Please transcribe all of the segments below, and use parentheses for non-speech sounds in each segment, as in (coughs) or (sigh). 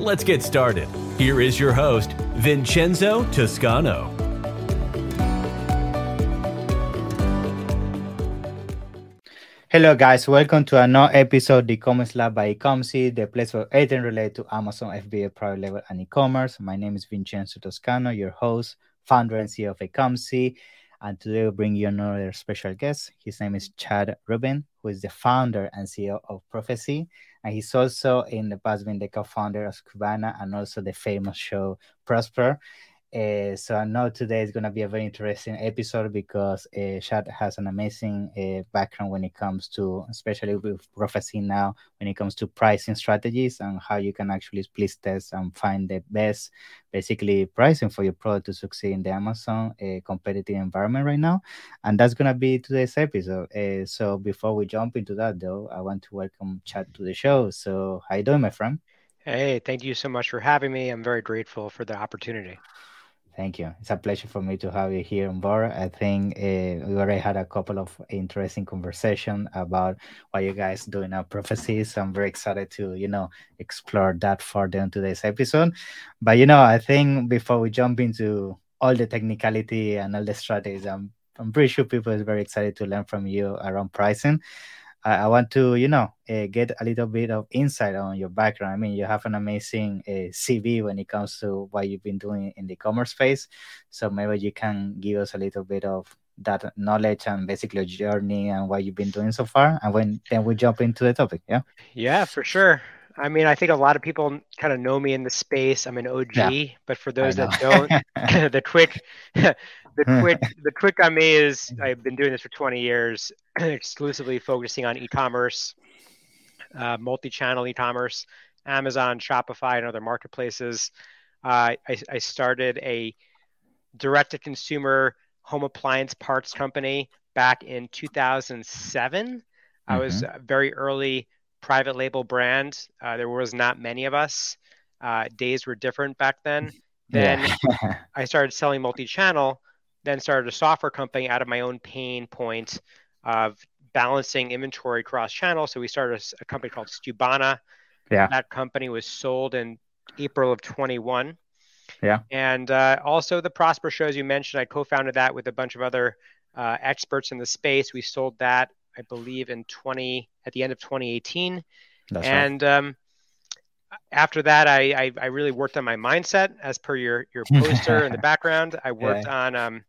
Let's get started. Here is your host, Vincenzo Toscano. Hello, guys. Welcome to another episode of the e-commerce lab by Ecomcy, the place for everything related to Amazon FBA private label and e-commerce. My name is Vincenzo Toscano, your host, founder and CEO of Ecomcy. And today we'll bring you another special guest. His name is Chad Rubin, who is the founder and CEO of Profasee. And he's also in the past been the co-founder of Skubana and also the famous show Prosper. Uh, so I know today is going to be a very interesting episode because uh, Chad has an amazing uh, background when it comes to, especially with Profasee now, when it comes to pricing strategies and how you can actually split test and find the best, basically pricing for your product to succeed in the Amazon competitive environment right now. And that's going to be today's episode. So before we jump into that, though, I want to welcome Chad to the show. So how you doing, my friend? Hey, thank you so much for having me. I'm very grateful for the opportunity. Thank you. It's a pleasure for me to have you here on board. I think uh, we already had a couple of interesting conversation about what you guys do in our prophecies. I'm very excited to, you know, explore that further in today's episode. But you know, I think before we jump into all the technicality and all the strategies, I'm I'm pretty sure people is very excited to learn from you around pricing. I, I want to, you know, uh, get a little bit of insight on your background. I mean, you have an amazing uh, CV when it comes to what you've been doing in the commerce space. So maybe you can give us a little bit of that knowledge and basically your journey and what you've been doing so far. And when then we jump into the topic. Yeah. Yeah, for sure. I mean, I think a lot of people kind of know me in the space. I'm an OG, yeah, but for those that don't, (laughs) (coughs) the quick, (laughs) the quick, the quick on me is I've been doing this for 20 years, (clears throat) exclusively focusing on e-commerce, uh, multi-channel e-commerce, Amazon, Shopify, and other marketplaces. Uh, I, I started a direct-to-consumer home appliance parts company back in 2007. Mm-hmm. I was mm-hmm. very early private label brand. Uh, there was not many of us. Uh, days were different back then. Then yeah. (laughs) I started selling multi-channel. Then started a software company out of my own pain point of balancing inventory cross channel. So we started a, a company called Skubana. Yeah. That company was sold in April of 21. Yeah. And uh, also the Prosper shows you mentioned, I co-founded that with a bunch of other uh, experts in the space. We sold that I believe, in 20 at the end of 2018. That's and right. um, after that, I, I, I really worked on my mindset, as per your your (laughs) poster in the background. I worked yeah. on, um,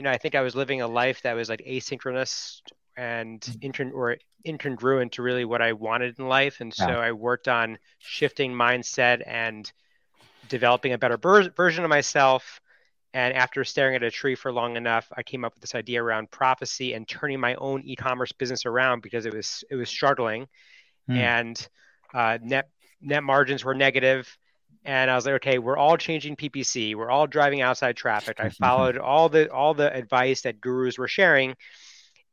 you know, I think I was living a life that was like asynchronous and incon- or incongruent to really what I wanted in life, and so yeah. I worked on shifting mindset and developing a better ber- version of myself and after staring at a tree for long enough, I came up with this idea around Profasee and turning my own e-commerce business around because it was it was struggling, mm. and uh, net net margins were negative. And I was like, okay, we're all changing PPC. We're all driving outside traffic. I (laughs) followed all the all the advice that gurus were sharing,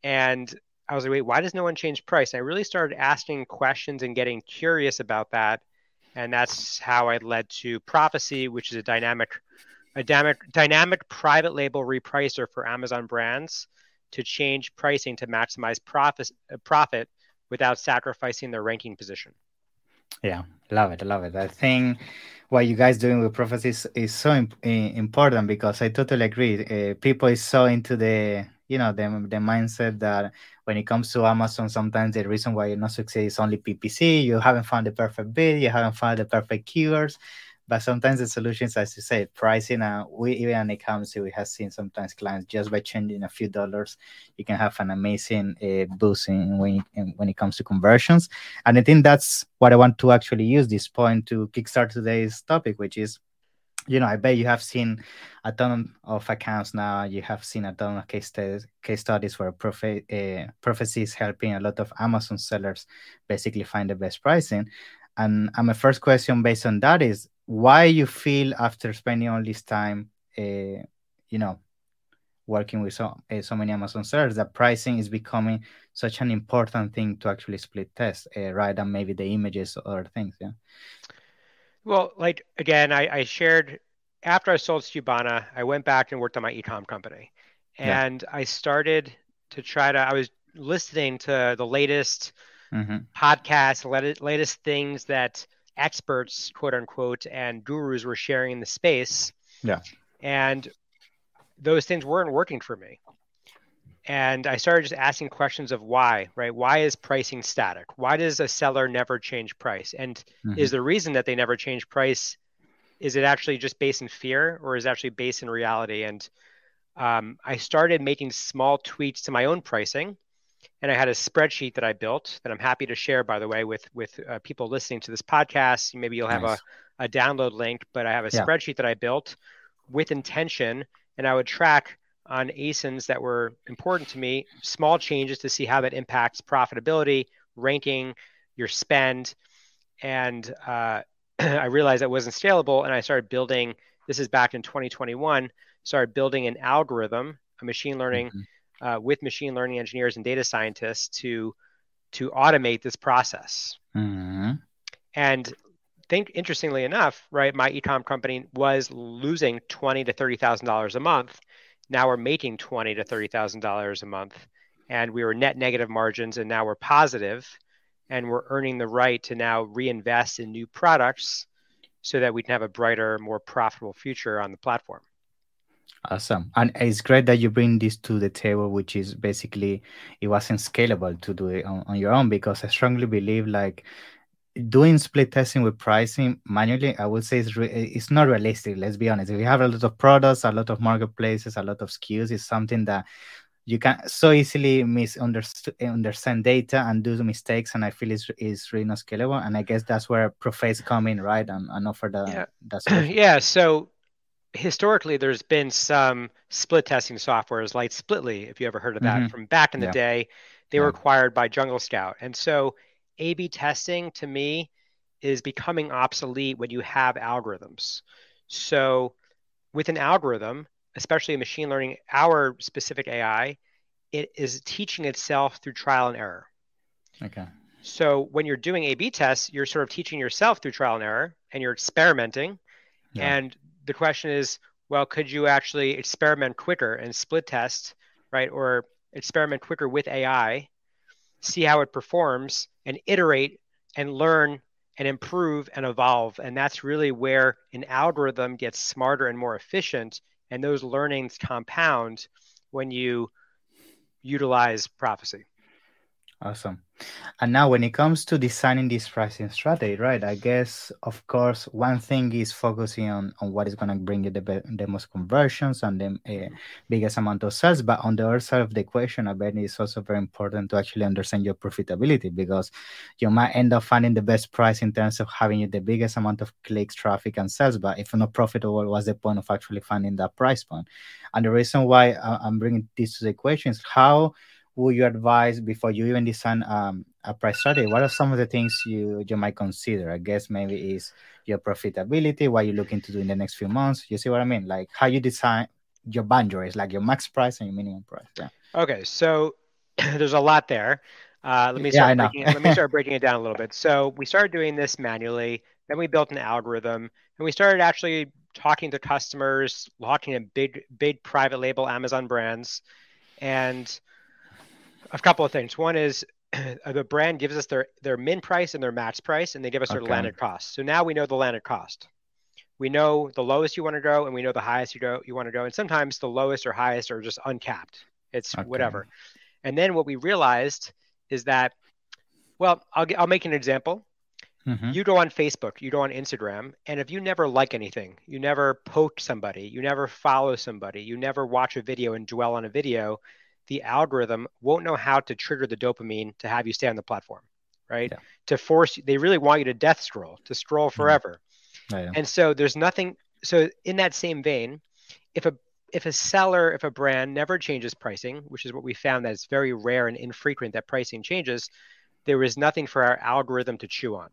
and I was like, wait, why does no one change price? And I really started asking questions and getting curious about that, and that's how I led to Profasee, which is a dynamic a dynamic, dynamic private label repricer for Amazon brands to change pricing to maximize profit, profit without sacrificing their ranking position. Yeah, love it, love it. I think what you guys doing with prophecies is so imp- important because I totally agree. Uh, people is so into the you know the the mindset that when it comes to Amazon, sometimes the reason why you're not succeeding is only PPC. You haven't found the perfect bid. You haven't found the perfect keywords but sometimes the solutions, as you say, pricing. Uh, we even in Ecomcy, we have seen sometimes clients just by changing a few dollars, you can have an amazing uh, boost in when in, when it comes to conversions. And I think that's what I want to actually use this point to kickstart today's topic, which is you know, I bet you have seen a ton of accounts now. You have seen a ton of case, studies, case studies where prophet, uh, Profasee is helping a lot of Amazon sellers basically find the best pricing. And, and my first question based on that is why you feel after spending all this time, uh, you know, working with so, uh, so many Amazon sellers that pricing is becoming such an important thing to actually split test, uh, rather than maybe the images or other things. Yeah. Well, like again, I, I shared after I sold Skubana, I went back and worked on my ecom company, and yeah. I started to try to. I was listening to the latest mm-hmm. podcasts, latest things that experts, quote unquote, and gurus were sharing in the space. Yeah. And those things weren't working for me. And I started just asking questions of why, right? Why is pricing static? Why does a seller never change price? And mm-hmm. is the reason that they never change price, is it actually just based in fear or is it actually based in reality? And um, I started making small tweaks to my own pricing. And I had a spreadsheet that I built that I'm happy to share, by the way, with with uh, people listening to this podcast. Maybe you'll have nice. a, a download link, but I have a yeah. spreadsheet that I built with intention and I would track on ASINs that were important to me, small changes to see how that impacts profitability, ranking, your spend. And uh, (clears throat) I realized that wasn't scalable. And I started building, this is back in 2021, started building an algorithm, a machine learning mm-hmm. Uh, with machine learning engineers and data scientists to, to automate this process. Mm-hmm. And think interestingly enough, right, my ecom company was losing twenty to thirty thousand dollars a month. Now we're making twenty to thirty thousand dollars a month, and we were net negative margins, and now we're positive, and we're earning the right to now reinvest in new products, so that we can have a brighter, more profitable future on the platform. Awesome. And it's great that you bring this to the table, which is basically it wasn't scalable to do it on, on your own because I strongly believe like doing split testing with pricing manually, I would say it's, re- it's not realistic. Let's be honest. If you have a lot of products, a lot of marketplaces, a lot of SKUs, it's something that you can so easily misunderstand data and do mistakes. And I feel it's, it's really not scalable. And I guess that's where Profasee come in, right? And, and offer the yeah. That (clears throat) yeah. So historically, there's been some split testing software, softwares like Splitly, if you ever heard of that, mm-hmm. from back in the yeah. day. They yeah. were acquired by Jungle Scout. And so a B testing to me is becoming obsolete when you have algorithms. So, with an algorithm, especially a machine learning, our specific AI, it is teaching itself through trial and error. Okay. So, when you're doing A B tests, you're sort of teaching yourself through trial and error and you're experimenting. Yeah. And the question is, well, could you actually experiment quicker and split test, right? Or experiment quicker with AI see how it performs and iterate and learn and improve and evolve. And that's really where an algorithm gets smarter and more efficient. And those learnings compound when you utilize Profasee. Awesome. And now, when it comes to designing this pricing strategy, right? I guess, of course, one thing is focusing on, on what is going to bring you the, the most conversions and the uh, biggest amount of sales. But on the other side of the equation, I bet it's also very important to actually understand your profitability because you might end up finding the best price in terms of having the biggest amount of clicks, traffic, and sales. But if not profitable, what's the point of actually finding that price point? And the reason why I'm bringing this to the equation is how would you advise before you even design um, a price strategy? What are some of the things you you might consider? I guess maybe is your profitability, what you're looking to do in the next few months. You see what I mean? Like how you design your boundaries, like your max price and your minimum price. Yeah. Okay, so (clears throat) there's a lot there. Uh, let me start yeah, breaking it, let me start (laughs) breaking it down a little bit. So we started doing this manually. Then we built an algorithm, and we started actually talking to customers, talking to big big private label Amazon brands, and a couple of things. One is (clears throat) the brand gives us their their min price and their max price, and they give us their landed cost. So now we know the landed cost. We know the lowest you want to go, and we know the highest you go you want to go. And sometimes the lowest or highest are just uncapped. It's okay. whatever. And then what we realized is that, well, I'll I'll make an example. Mm-hmm. You go on Facebook, you go on Instagram, and if you never like anything, you never poke somebody, you never follow somebody, you never watch a video and dwell on a video, the algorithm won't know how to trigger the dopamine to have you stay on the platform, right? Yeah. To force they really want you to death scroll, to scroll mm-hmm. forever. Oh, yeah. And so there's nothing so in that same vein, if a if a seller, if a brand never changes pricing, which is what we found that it's very rare and infrequent that pricing changes, there is nothing for our algorithm to chew on.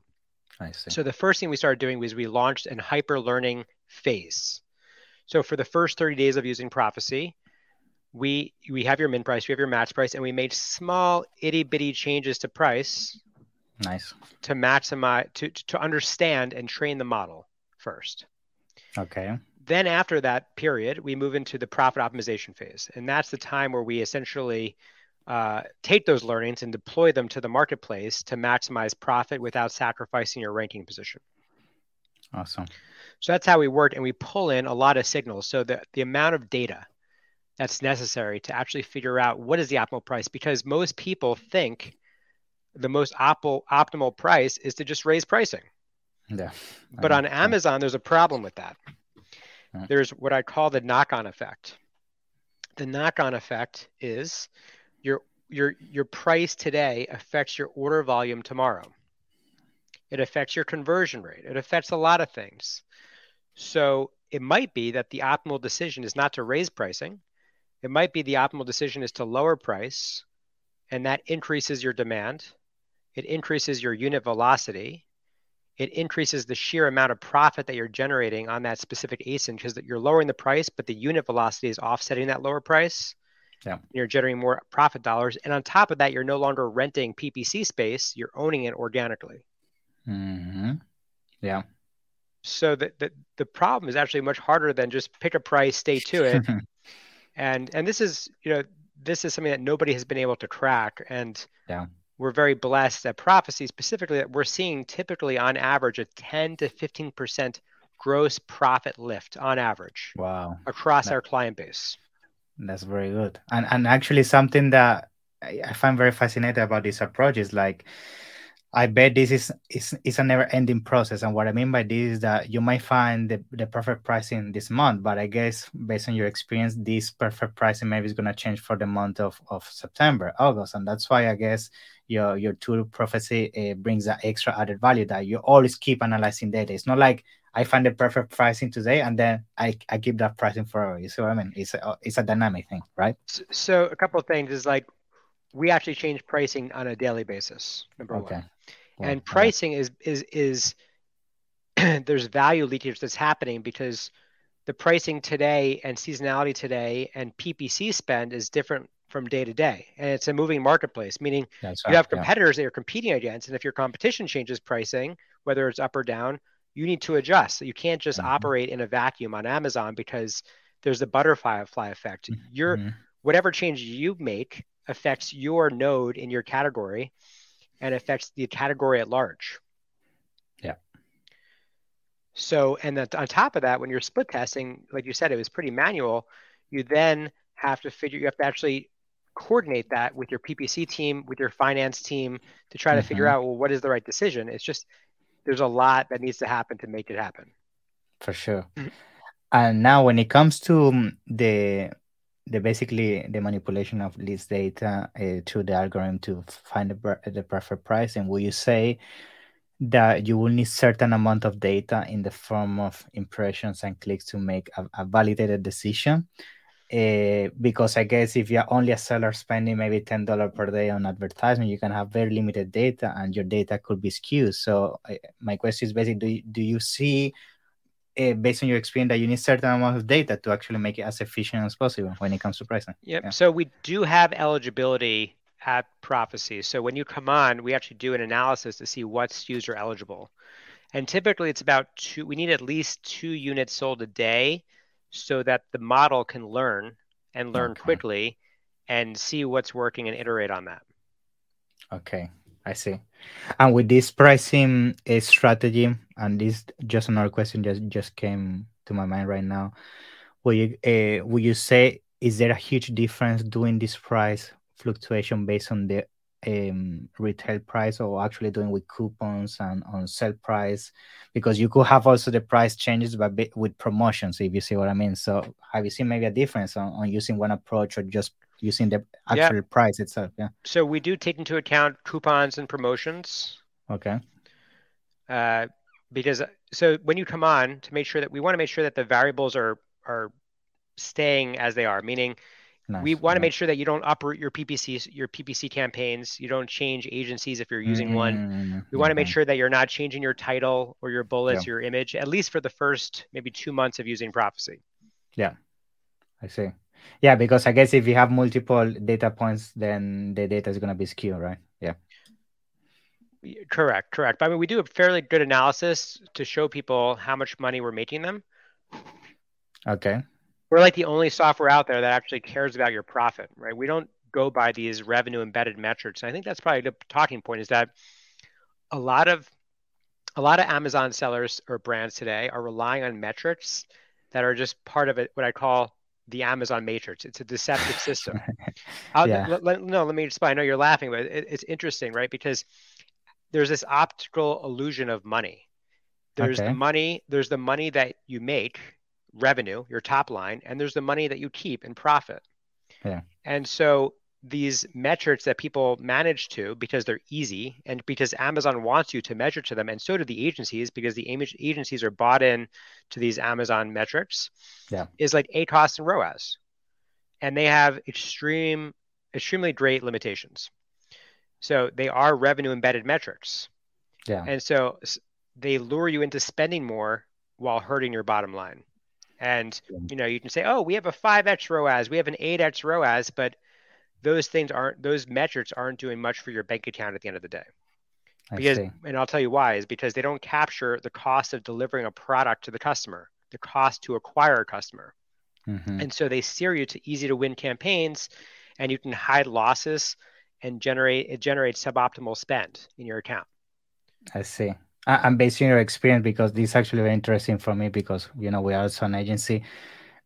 I see. So the first thing we started doing was we launched an hyper learning phase. So for the first 30 days of using Profasee, we we have your min price, we have your match price, and we made small itty bitty changes to price. Nice. To maximize to to understand and train the model first. Okay. Then after that period, we move into the profit optimization phase, and that's the time where we essentially uh, take those learnings and deploy them to the marketplace to maximize profit without sacrificing your ranking position. Awesome. So that's how we work, and we pull in a lot of signals. So the the amount of data that's necessary to actually figure out what is the optimal price, because most people think the most optimal optimal price is to just raise pricing. Yeah. But on Amazon, there's a problem with that. There's what I call the knock-on effect. The knock-on effect is your your your price today affects your order volume tomorrow. It affects your conversion rate. It affects a lot of things. So it might be that the optimal decision is not to raise pricing. It might be the optimal decision is to lower price, and that increases your demand. It increases your unit velocity. It increases the sheer amount of profit that you're generating on that specific ASIN because you're lowering the price, but the unit velocity is offsetting that lower price. Yeah. You're generating more profit dollars. And on top of that, you're no longer renting PPC space, you're owning it organically. Mm-hmm. Yeah. So the, the, the problem is actually much harder than just pick a price, stay to it. (laughs) and and this is, you know, this is something that nobody has been able to track And yeah. we're very blessed at Profasee specifically that we're seeing typically on average a 10 to 15% gross profit lift on average. Wow. Across that, our client base. That's very good. And and actually something that I find very fascinating about this approach is like I bet this is is, is a never ending process. And what I mean by this is that you might find the, the perfect pricing this month, but I guess based on your experience, this perfect pricing maybe is gonna change for the month of, of September, August. And that's why I guess your your tool Profasee uh, brings that extra added value that you always keep analyzing data. It's not like I find the perfect pricing today and then I, I keep that pricing forever. You see what I mean? It's a, it's a dynamic thing, right? So, a couple of things is like we actually change pricing on a daily basis. Number okay. one, and pricing is is is (clears throat) there's value leakage that's happening because the pricing today and seasonality today and PPC spend is different from day to day, and it's a moving marketplace. Meaning you have competitors yeah. that you're competing against, and if your competition changes pricing, whether it's up or down, you need to adjust. So you can't just mm-hmm. operate in a vacuum on Amazon because there's the butterfly effect. Your mm-hmm. whatever change you make affects your node in your category and affects the category at large. Yeah. So, and then on top of that, when you're split testing, like you said, it was pretty manual. You then have to figure, you have to actually coordinate that with your PPC team, with your finance team to try to mm-hmm. figure out, well, what is the right decision? It's just, there's a lot that needs to happen to make it happen. For sure. Mm-hmm. And now, when it comes to um, the the basically the manipulation of this data uh, through the algorithm to find the, the perfect price. And will you say that you will need certain amount of data in the form of impressions and clicks to make a, a validated decision? Uh, because i guess if you're only a seller spending maybe $10 per day on advertisement you can have very limited data and your data could be skewed. So uh, my question is basically do, do you see uh, based on your experience that you need certain amount of data to actually make it as efficient as possible when it comes to pricing. Yep. Yeah. So we do have eligibility at Profasee. So when you come on, we actually do an analysis to see what's user eligible. And typically it's about two, we need at least two units sold a day so that the model can learn and learn okay. quickly and see what's working and iterate on that. Okay. I see. And with this pricing uh, strategy, and this just another question just just came to my mind right now. Will you uh, will you say is there a huge difference doing this price fluctuation based on the um, retail price or actually doing with coupons and on sell price because you could have also the price changes but with promotions if you see what i mean so have you seen maybe a difference on, on using one approach or just using the actual yeah. price itself. Yeah. So we do take into account coupons and promotions. Okay. Uh, because so when you come on to make sure that we want to make sure that the variables are are staying as they are, meaning Nice. We want to make sure that you don't uproot your PPC your PPC campaigns. You don't change agencies if you're using mm-hmm. one. We want to make sure that you're not changing your title or your bullets, yeah. your image, at least for the first maybe two months of using Profasee. Yeah, I see. Yeah, because I guess if you have multiple data points, then the data is going to be skewed, right? Yeah. Correct, correct. But I mean, we do a fairly good analysis to show people how much money we're making them. Okay we're like the only software out there that actually cares about your profit, right? We don't go by these revenue embedded metrics. And I think that's probably the talking point is that a lot of a lot of Amazon sellers or brands today are relying on metrics that are just part of it, what I call the Amazon matrix. It's a deceptive system. (laughs) yeah. Let, let, no, let me explain. I know you're laughing, but it, it's interesting, right? Because there's this optical illusion of money. There's okay. the money. There's the money that you make revenue, your top line, and there's the money that you keep in profit. Yeah. And so these metrics that people manage to because they're easy and because Amazon wants you to measure to them, and so do the agencies because the agencies are bought in to these Amazon metrics. Yeah. Is like ACOS and ROAS. And they have extreme, extremely great limitations. So they are revenue embedded metrics. Yeah. And so they lure you into spending more while hurting your bottom line. And you know, you can say, "Oh, we have a 5x ROAS, we have an 8x ROAS," but those things aren't those metrics aren't doing much for your bank account at the end of the day. Because and I'll tell you why is because they don't capture the cost of delivering a product to the customer, the cost to acquire a customer. Mm-hmm. And so they steer you to easy to win campaigns and you can hide losses and generate it generates suboptimal spend in your account. I see. I'm based on your experience because this is actually very interesting for me because you know we are also an agency.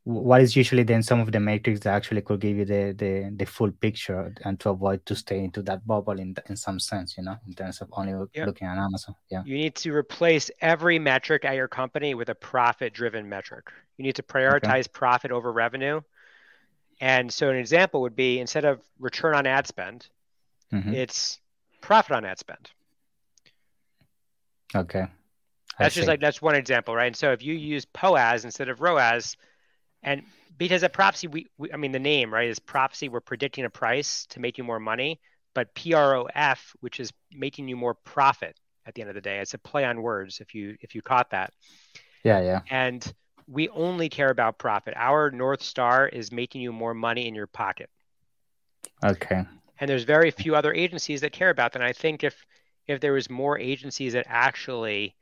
What is usually then some of the metrics that actually could give you the the, the full picture and to avoid to stay into that bubble in in some sense, you know, in terms of only yep. looking at Amazon. Yeah. You need to replace every metric at your company with a profit driven metric. You need to prioritize okay. profit over revenue. And so an example would be instead of return on ad spend, mm-hmm. it's profit on ad spend. Okay. I that's see. just like that's one example, right? And so if you use POAS instead of ROAS, and because at Profasee, we, we I mean the name right is Profasee. We're predicting a price to make you more money, but PROF, which is making you more profit at the end of the day. It's a play on words. If you if you caught that. Yeah, yeah. And we only care about profit. Our north star is making you more money in your pocket. Okay. And there's very few other agencies that care about that. And I think if if there was more agencies that actually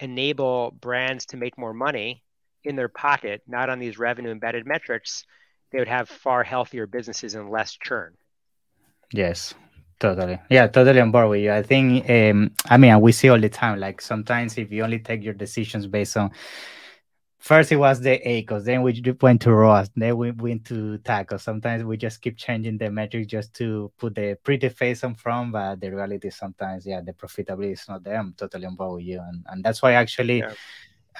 enable brands to make more money in their pocket, not on these revenue embedded metrics, they would have far healthier businesses and less churn. Yes, totally. Yeah, totally on board with you. I think, um, I mean, we see all the time, like sometimes if you only take your decisions based on first it was the ACOS, then we went to ROAS, then we went to TACOS. Sometimes we just keep changing the metrics just to put the pretty face on front, but the reality is sometimes, yeah, the profitability is not there. I'm totally on board with you, and and that's why actually. Yeah.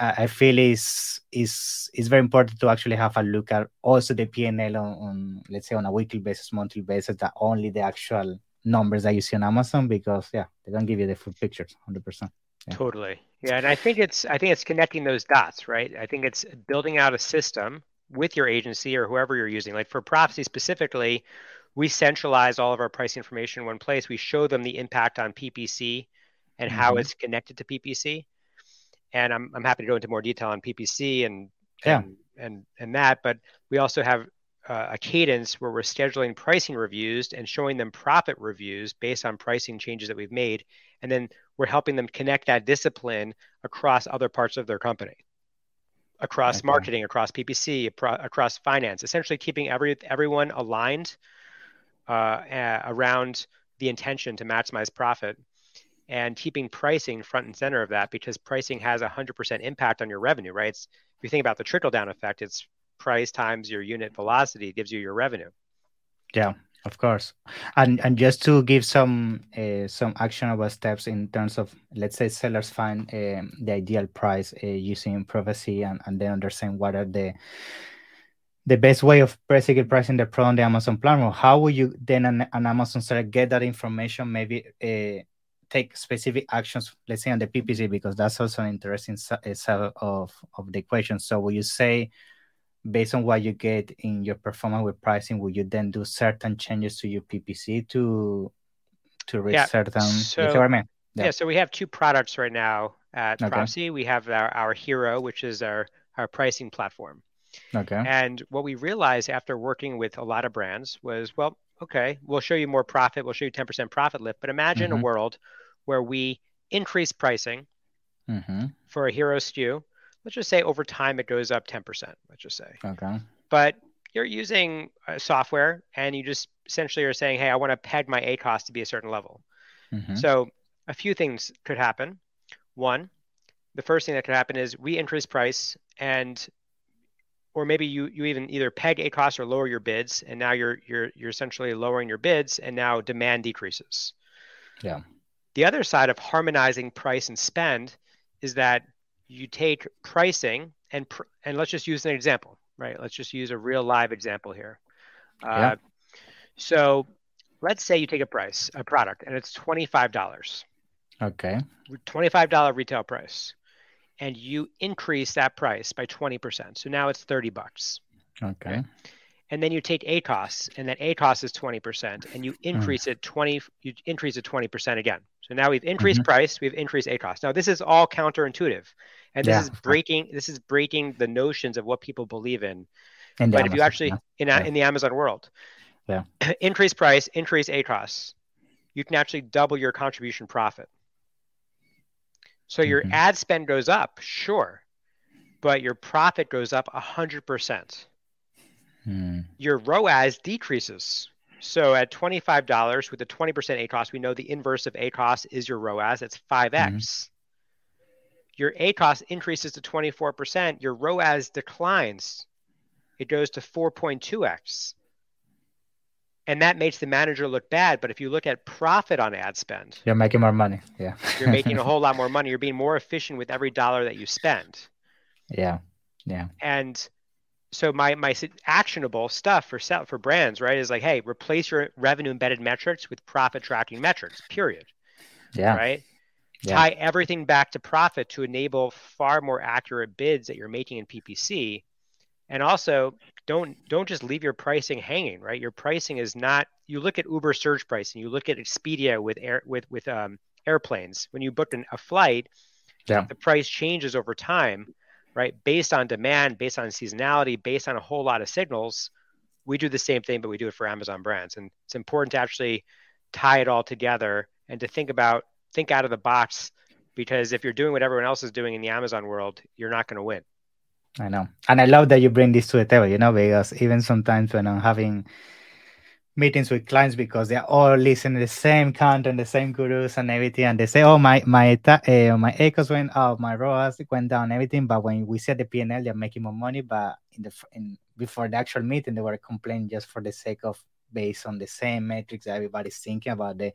I feel is is is very important to actually have a look at also the PNL on, on let's say on a weekly basis, monthly basis, that only the actual numbers that you see on Amazon because yeah, they don't give you the full pictures, hundred percent. Yeah. Totally. Yeah, and I think it's I think it's connecting those dots, right? I think it's building out a system with your agency or whoever you're using. Like for Profasee specifically, we centralize all of our price information in one place. We show them the impact on PPC and mm-hmm. how it's connected to PPC. And I'm I'm happy to go into more detail on PPC and yeah. and and, and that, but we also have uh, a cadence where we're scheduling pricing reviews and showing them profit reviews based on pricing changes that we've made and then we're helping them connect that discipline across other parts of their company across okay. marketing across ppc across finance essentially keeping every everyone aligned uh, uh, around the intention to maximize profit and keeping pricing front and center of that because pricing has a 100% impact on your revenue right it's, if you think about the trickle down effect it's price times your unit velocity gives you your revenue yeah of course, and and just to give some uh, some actionable steps in terms of let's say sellers find uh, the ideal price uh, using Profasee and and they understand what are the the best way of basically pricing the product on the Amazon platform. How will you then an, an Amazon seller get that information? Maybe uh, take specific actions, let's say on the PPC, because that's also an interesting eh, side of of the equation. So will you say? based on what you get in your performance with pricing, will you then do certain changes to your PPC to to reach yeah. certain? So, I mean? yeah. yeah. So we have two products right now at okay. Profasee. We have our, our Hero, which is our our pricing platform. Okay. And what we realized after working with a lot of brands was, well, okay, we'll show you more profit. We'll show you 10% profit lift. But imagine mm-hmm. a world where we increase pricing mm-hmm. for a hero SKU. Let's just say over time it goes up 10%. Let's just say. Okay. But you're using software and you just essentially are saying, hey, I want to peg my ACOS to be a certain level. Mm-hmm. So a few things could happen. One, the first thing that could happen is we increase price and or maybe you you even either peg a cost or lower your bids, and now you're you're you're essentially lowering your bids, and now demand decreases. Yeah. The other side of harmonizing price and spend is that you take pricing and pr- and let's just use an example, right? Let's just use a real live example here. Uh, yeah. So let's say you take a price, a product, and it's twenty five dollars. Okay. Twenty five dollar retail price and you increase that price by 20%. So now it's 30 bucks. Okay. And then you take a ACOS and that a ACOS is 20% and you increase mm. it 20 you increase it 20% again. So now we've increased mm-hmm. price, we've increased a ACOS. Now this is all counterintuitive. And this yeah. is breaking this is breaking the notions of what people believe in. in but Amazon, if you actually yeah. in yeah. in the Amazon world, yeah. (clears throat) increase price, increase a ACOS, you can actually double your contribution profit. So your mm-hmm. ad spend goes up, sure, but your profit goes up 100%. Mm. Your ROAS decreases. So at $25 with a 20% ACOS, we know the inverse of ACOS is your ROAS. It's 5x. Mm. Your ACOS increases to 24%. Your ROAS declines. It goes to 4.2x and that makes the manager look bad. But if you look at profit on ad spend, you're making more money. Yeah, you're making a (laughs) whole lot more money. You're being more efficient with every dollar that you spend. Yeah, yeah. And so my my actionable stuff for sell for brands, right, is like, hey, replace your revenue embedded metrics with profit tracking metrics. Period. Yeah. Right. Yeah. Tie everything back to profit to enable far more accurate bids that you're making in PPC and also don't don't just leave your pricing hanging right? Your pricing is not you look at uber surge pricing you look at expedia with air with with um, airplanes. When you book an, a flight yeah. the price changes over time right? Based on demand based on seasonality based on a whole lot of signals we do the same thing but we do it for amazon brands. And it's important to actually tie it all together and to think about think out of the box because if you're doing what everyone else is doing in the amazon world you're not going to win I know. And I love that you bring this to the table, you know, because even sometimes when I'm having meetings with clients because they're all listening to the same content, the same gurus and everything, and they say, "Oh, my my uh, my ACOS went up, my ROAS went down, everything." But when we set the PNL, they're making more money. But in the in before the actual meeting, they were complaining just for the sake of based on the same metrics that everybody's thinking about the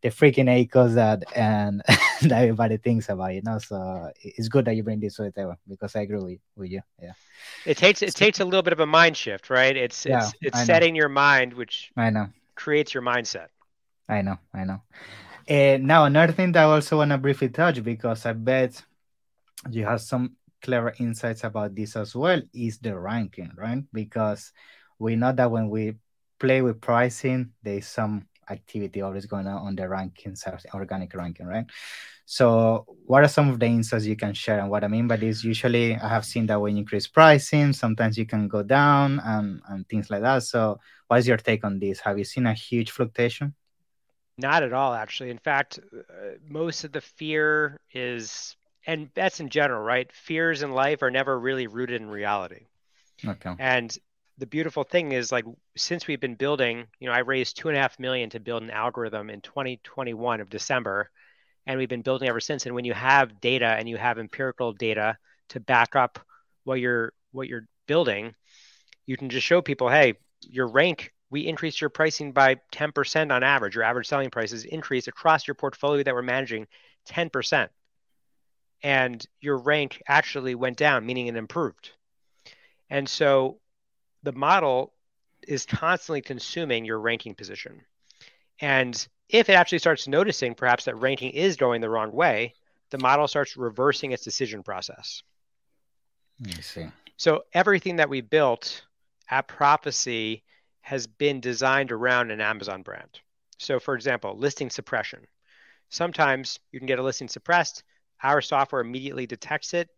the freaking ACOS that and (laughs) that everybody thinks about, you know. So it's good that you bring this to the table because I agree with, with you. Yeah. It takes it takes a little bit of a mind shift, right? It's it's yeah, it's setting your mind, which I know creates your mindset. I know, I know. Uh, now another thing that I also want to briefly touch because I bet you have some clever insights about this as well is the ranking, right? Because we know that when we play with pricing, there's some activity always going on on the rankings, organic ranking, right? So, what are some of the insights you can share? And what I mean by this, usually I have seen that when you increase pricing, sometimes you can go down and, and things like that. So, what is your take on this? Have you seen a huge fluctuation? Not at all, actually. In fact, uh, most of the fear is, and that's in general, right? Fears in life are never really rooted in reality. Okay. And the beautiful thing is like since we've been building, you know, I raised two and a half million to build an algorithm in 2021 of December, and we've been building ever since. And when you have data and you have empirical data to back up what you're what you're building, you can just show people, hey, your rank, we increased your pricing by 10% on average. Your average selling prices increased across your portfolio that we're managing 10%. And your rank actually went down, meaning it improved. And so the model is constantly consuming your ranking position. And if it actually starts noticing perhaps that ranking is going the wrong way, the model starts reversing its decision process. I see. So everything that we built at Profasee has been designed around an Amazon brand. So, for example, listing suppression. Sometimes you can get a listing suppressed. Our software immediately detects it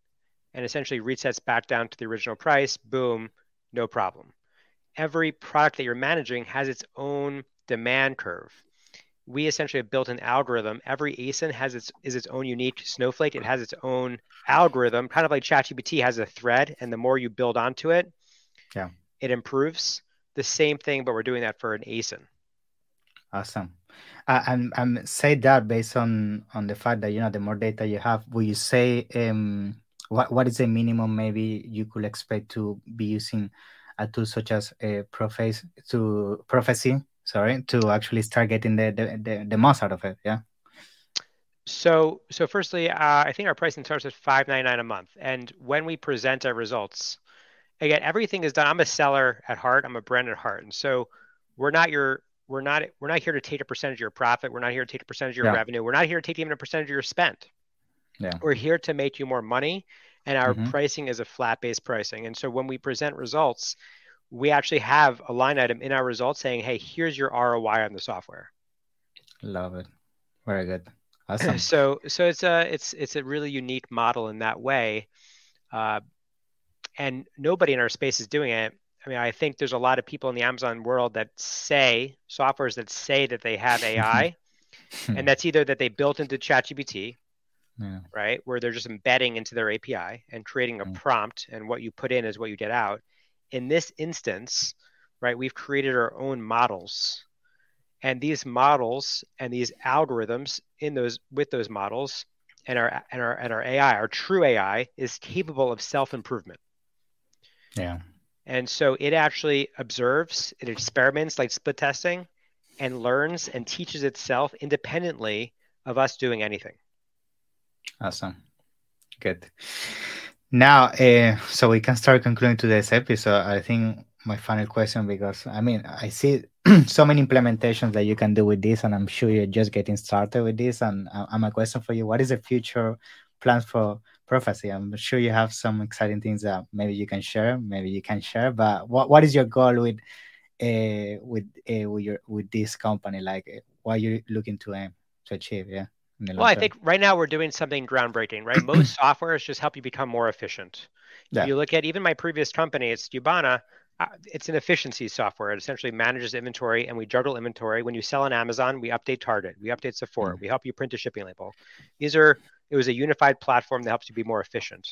and essentially resets back down to the original price. Boom, no problem. Every product that you're managing has its own demand curve. We essentially have built an algorithm. Every ASIN has its is its own unique snowflake. It has its own algorithm, kind of like ChatGPT has a thread, and the more you build onto it, yeah, it improves. The same thing, but we're doing that for an ASIN. Awesome. Uh, and and say that based on on the fact that you know the more data you have, will you say um what what is the minimum maybe you could expect to be using a tool such as a Profasee to Profasee sorry to actually start getting the the, the, the most out of it yeah? So so firstly uh, i think our pricing starts at 599 a month. And when we present our results again everything is done. I'm a seller at heart. I'm a brand at heart. And so we're not your we're not we're not here to take a percentage of your profit. We're not here to take a percentage of your yeah. revenue. We're not here to take even a percentage of your spend yeah. we're here to make you more money and our mm-hmm. pricing is a flat based pricing. And so when we present results we actually have a line item in our results saying hey here's your roi on the software. Love it. Very good. (clears throat) Awesome. So so it's a it's it's a really unique model in that way uh, and nobody in our space is doing it. I mean, I think there's a lot of people in the Amazon world that say softwares that say that they have AI, (laughs) and that's either that they built into ChatGPT, yeah. right, where they're just embedding into their API and creating a mm. prompt, and what you put in is what you get out. In this instance, right, we've created our own models, and these models and these algorithms in those with those models and our and our and our AI, our true AI, is capable of self improvement. Yeah and so it actually observes, it experiments like split testing, and learns and teaches itself independently of us doing anything. Awesome. Good. Now, uh, so we can start concluding today's episode. I think my final question, because I mean, I see (clears throat) so many implementations that you can do with this, and I'm sure you're just getting started with this. And uh, my question for you: What is the future plans for Profasee. I'm sure you have some exciting things that maybe you can share, maybe you can share. But what what is your goal with uh, with uh, with your with this company? Like, what are you looking to aim to achieve? Yeah. Well, I think right now we're doing something groundbreaking, right? Most (clears throat) softwares just help you become more efficient. Yeah. If you look at even my previous company, it's Ubana. Uh, it's an efficiency software. It essentially manages inventory, and we juggle inventory. When you sell on Amazon, we update Target, we update Sephora, mm. we help you print a shipping label. These are it was a unified platform that helps you be more efficient.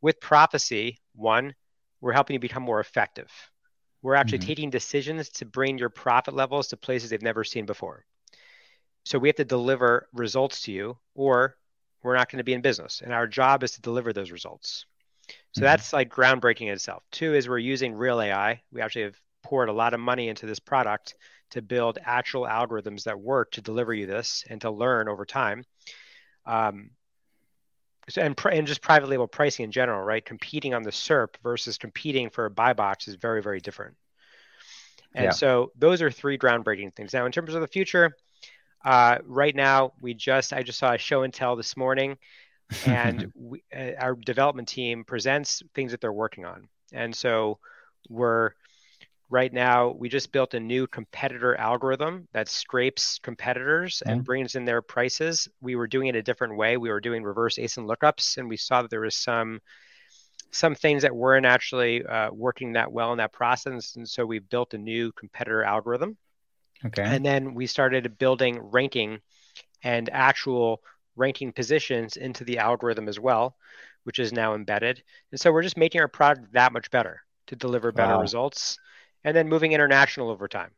With Profasee, one, we're helping you become more effective. We're actually mm-hmm. taking decisions to bring your profit levels to places they've never seen before. So we have to deliver results to you, or we're not going to be in business. And our job is to deliver those results. So mm-hmm. that's like groundbreaking in itself. Two is we're using real AI. We actually have poured a lot of money into this product to build actual algorithms that work to deliver you this and to learn over time. Um, so, and, and just private label pricing in general, right? Competing on the SERP versus competing for a buy box is very, very different. And yeah. so those are three groundbreaking things. Now, in terms of the future, uh, right now we just I just saw a show and tell this morning, (laughs) and we, uh, our development team presents things that they're working on, and so we're right now we just built a new competitor algorithm that scrapes competitors mm-hmm. and brings in their prices. We were doing it a different way. We were doing reverse asin lookups and we saw that there was some some things that weren't actually uh, working that well in that process. And so we built a new competitor algorithm okay and then we started building ranking and actual ranking positions into the algorithm as well which is now embedded and so we're just making our product that much better to deliver better wow. results and then moving international over time.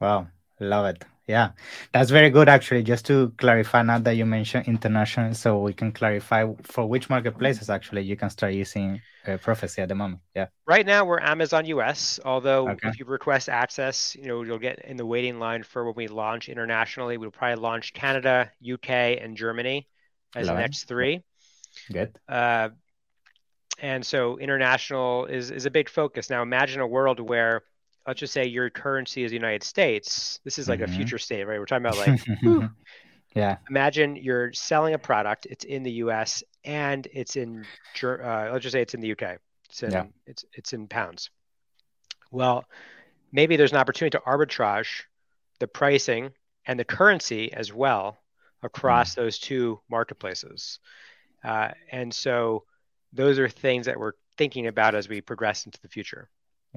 Wow, love it. Yeah, that's very good. Actually, just to clarify, now that you mentioned international, so we can clarify for which marketplaces actually you can start using uh, Profasee at the moment. Yeah. Right now, we're Amazon US. Although, okay. if you request access, you know you'll get in the waiting line for when we launch internationally. We'll probably launch Canada, UK, and Germany as love the next three. Good. Uh, and so international is is a big focus. Now imagine a world where let's just say your currency is the United States. This is like mm-hmm. a future state, right? We're talking about like (laughs) yeah. Imagine you're selling a product, it's in the US and it's in uh, let's just say it's in the UK. It's in yeah. it's it's in pounds. Well, maybe there's an opportunity to arbitrage the pricing and the currency as well across mm. those two marketplaces. Uh, and so those are things that we're thinking about as we progress into the future.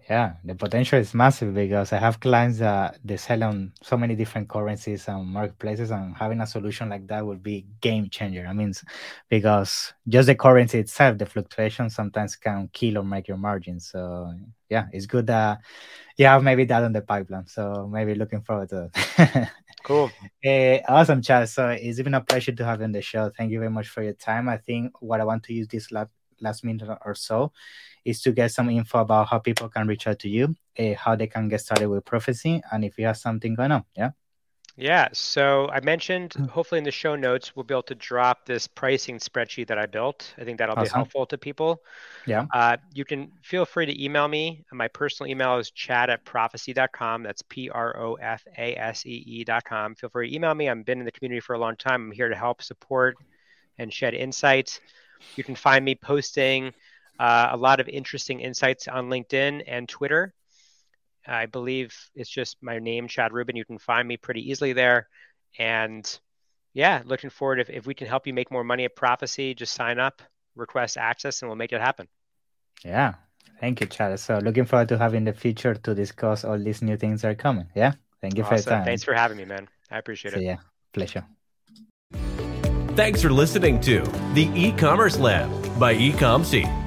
Yeah, the potential is massive because I have clients that they sell on so many different currencies and marketplaces, and having a solution like that would be game changer. I mean, because just the currency itself, the fluctuation sometimes can kill or make your margins. So yeah, it's good that you have maybe that on the pipeline. So maybe looking forward to it. (laughs) cool. Uh, awesome, Chad. So it's been a pleasure to have you on the show. Thank you very much for your time. I think what I want to use this last last minute or so is to get some info about how people can reach out to you, uh, how they can get started with Profasee, and if you have something going on. Yeah. Yeah. So I mentioned hmm. hopefully in the show notes, we'll be able to drop this pricing spreadsheet that I built. I think that'll awesome. be helpful to people. Yeah. Uh, you can feel free to email me. My personal email is chad at profasee.com. That's P R O F A S E E.com. Feel free to email me. I've been in the community for a long time. I'm here to help support and shed insights. You can find me posting uh, a lot of interesting insights on LinkedIn and Twitter. I believe it's just my name, Chad Rubin. You can find me pretty easily there. And yeah, looking forward. If, if we can help you make more money at Profasee, just sign up, request access, and we'll make it happen. Yeah. Thank you, Chad. So looking forward to having the future to discuss all these new things that are coming. Yeah. Thank you awesome. for your time. Thanks for having me, man. I appreciate so, it. Yeah. Pleasure. Thanks for listening to the e-commerce lab by Ecomcy.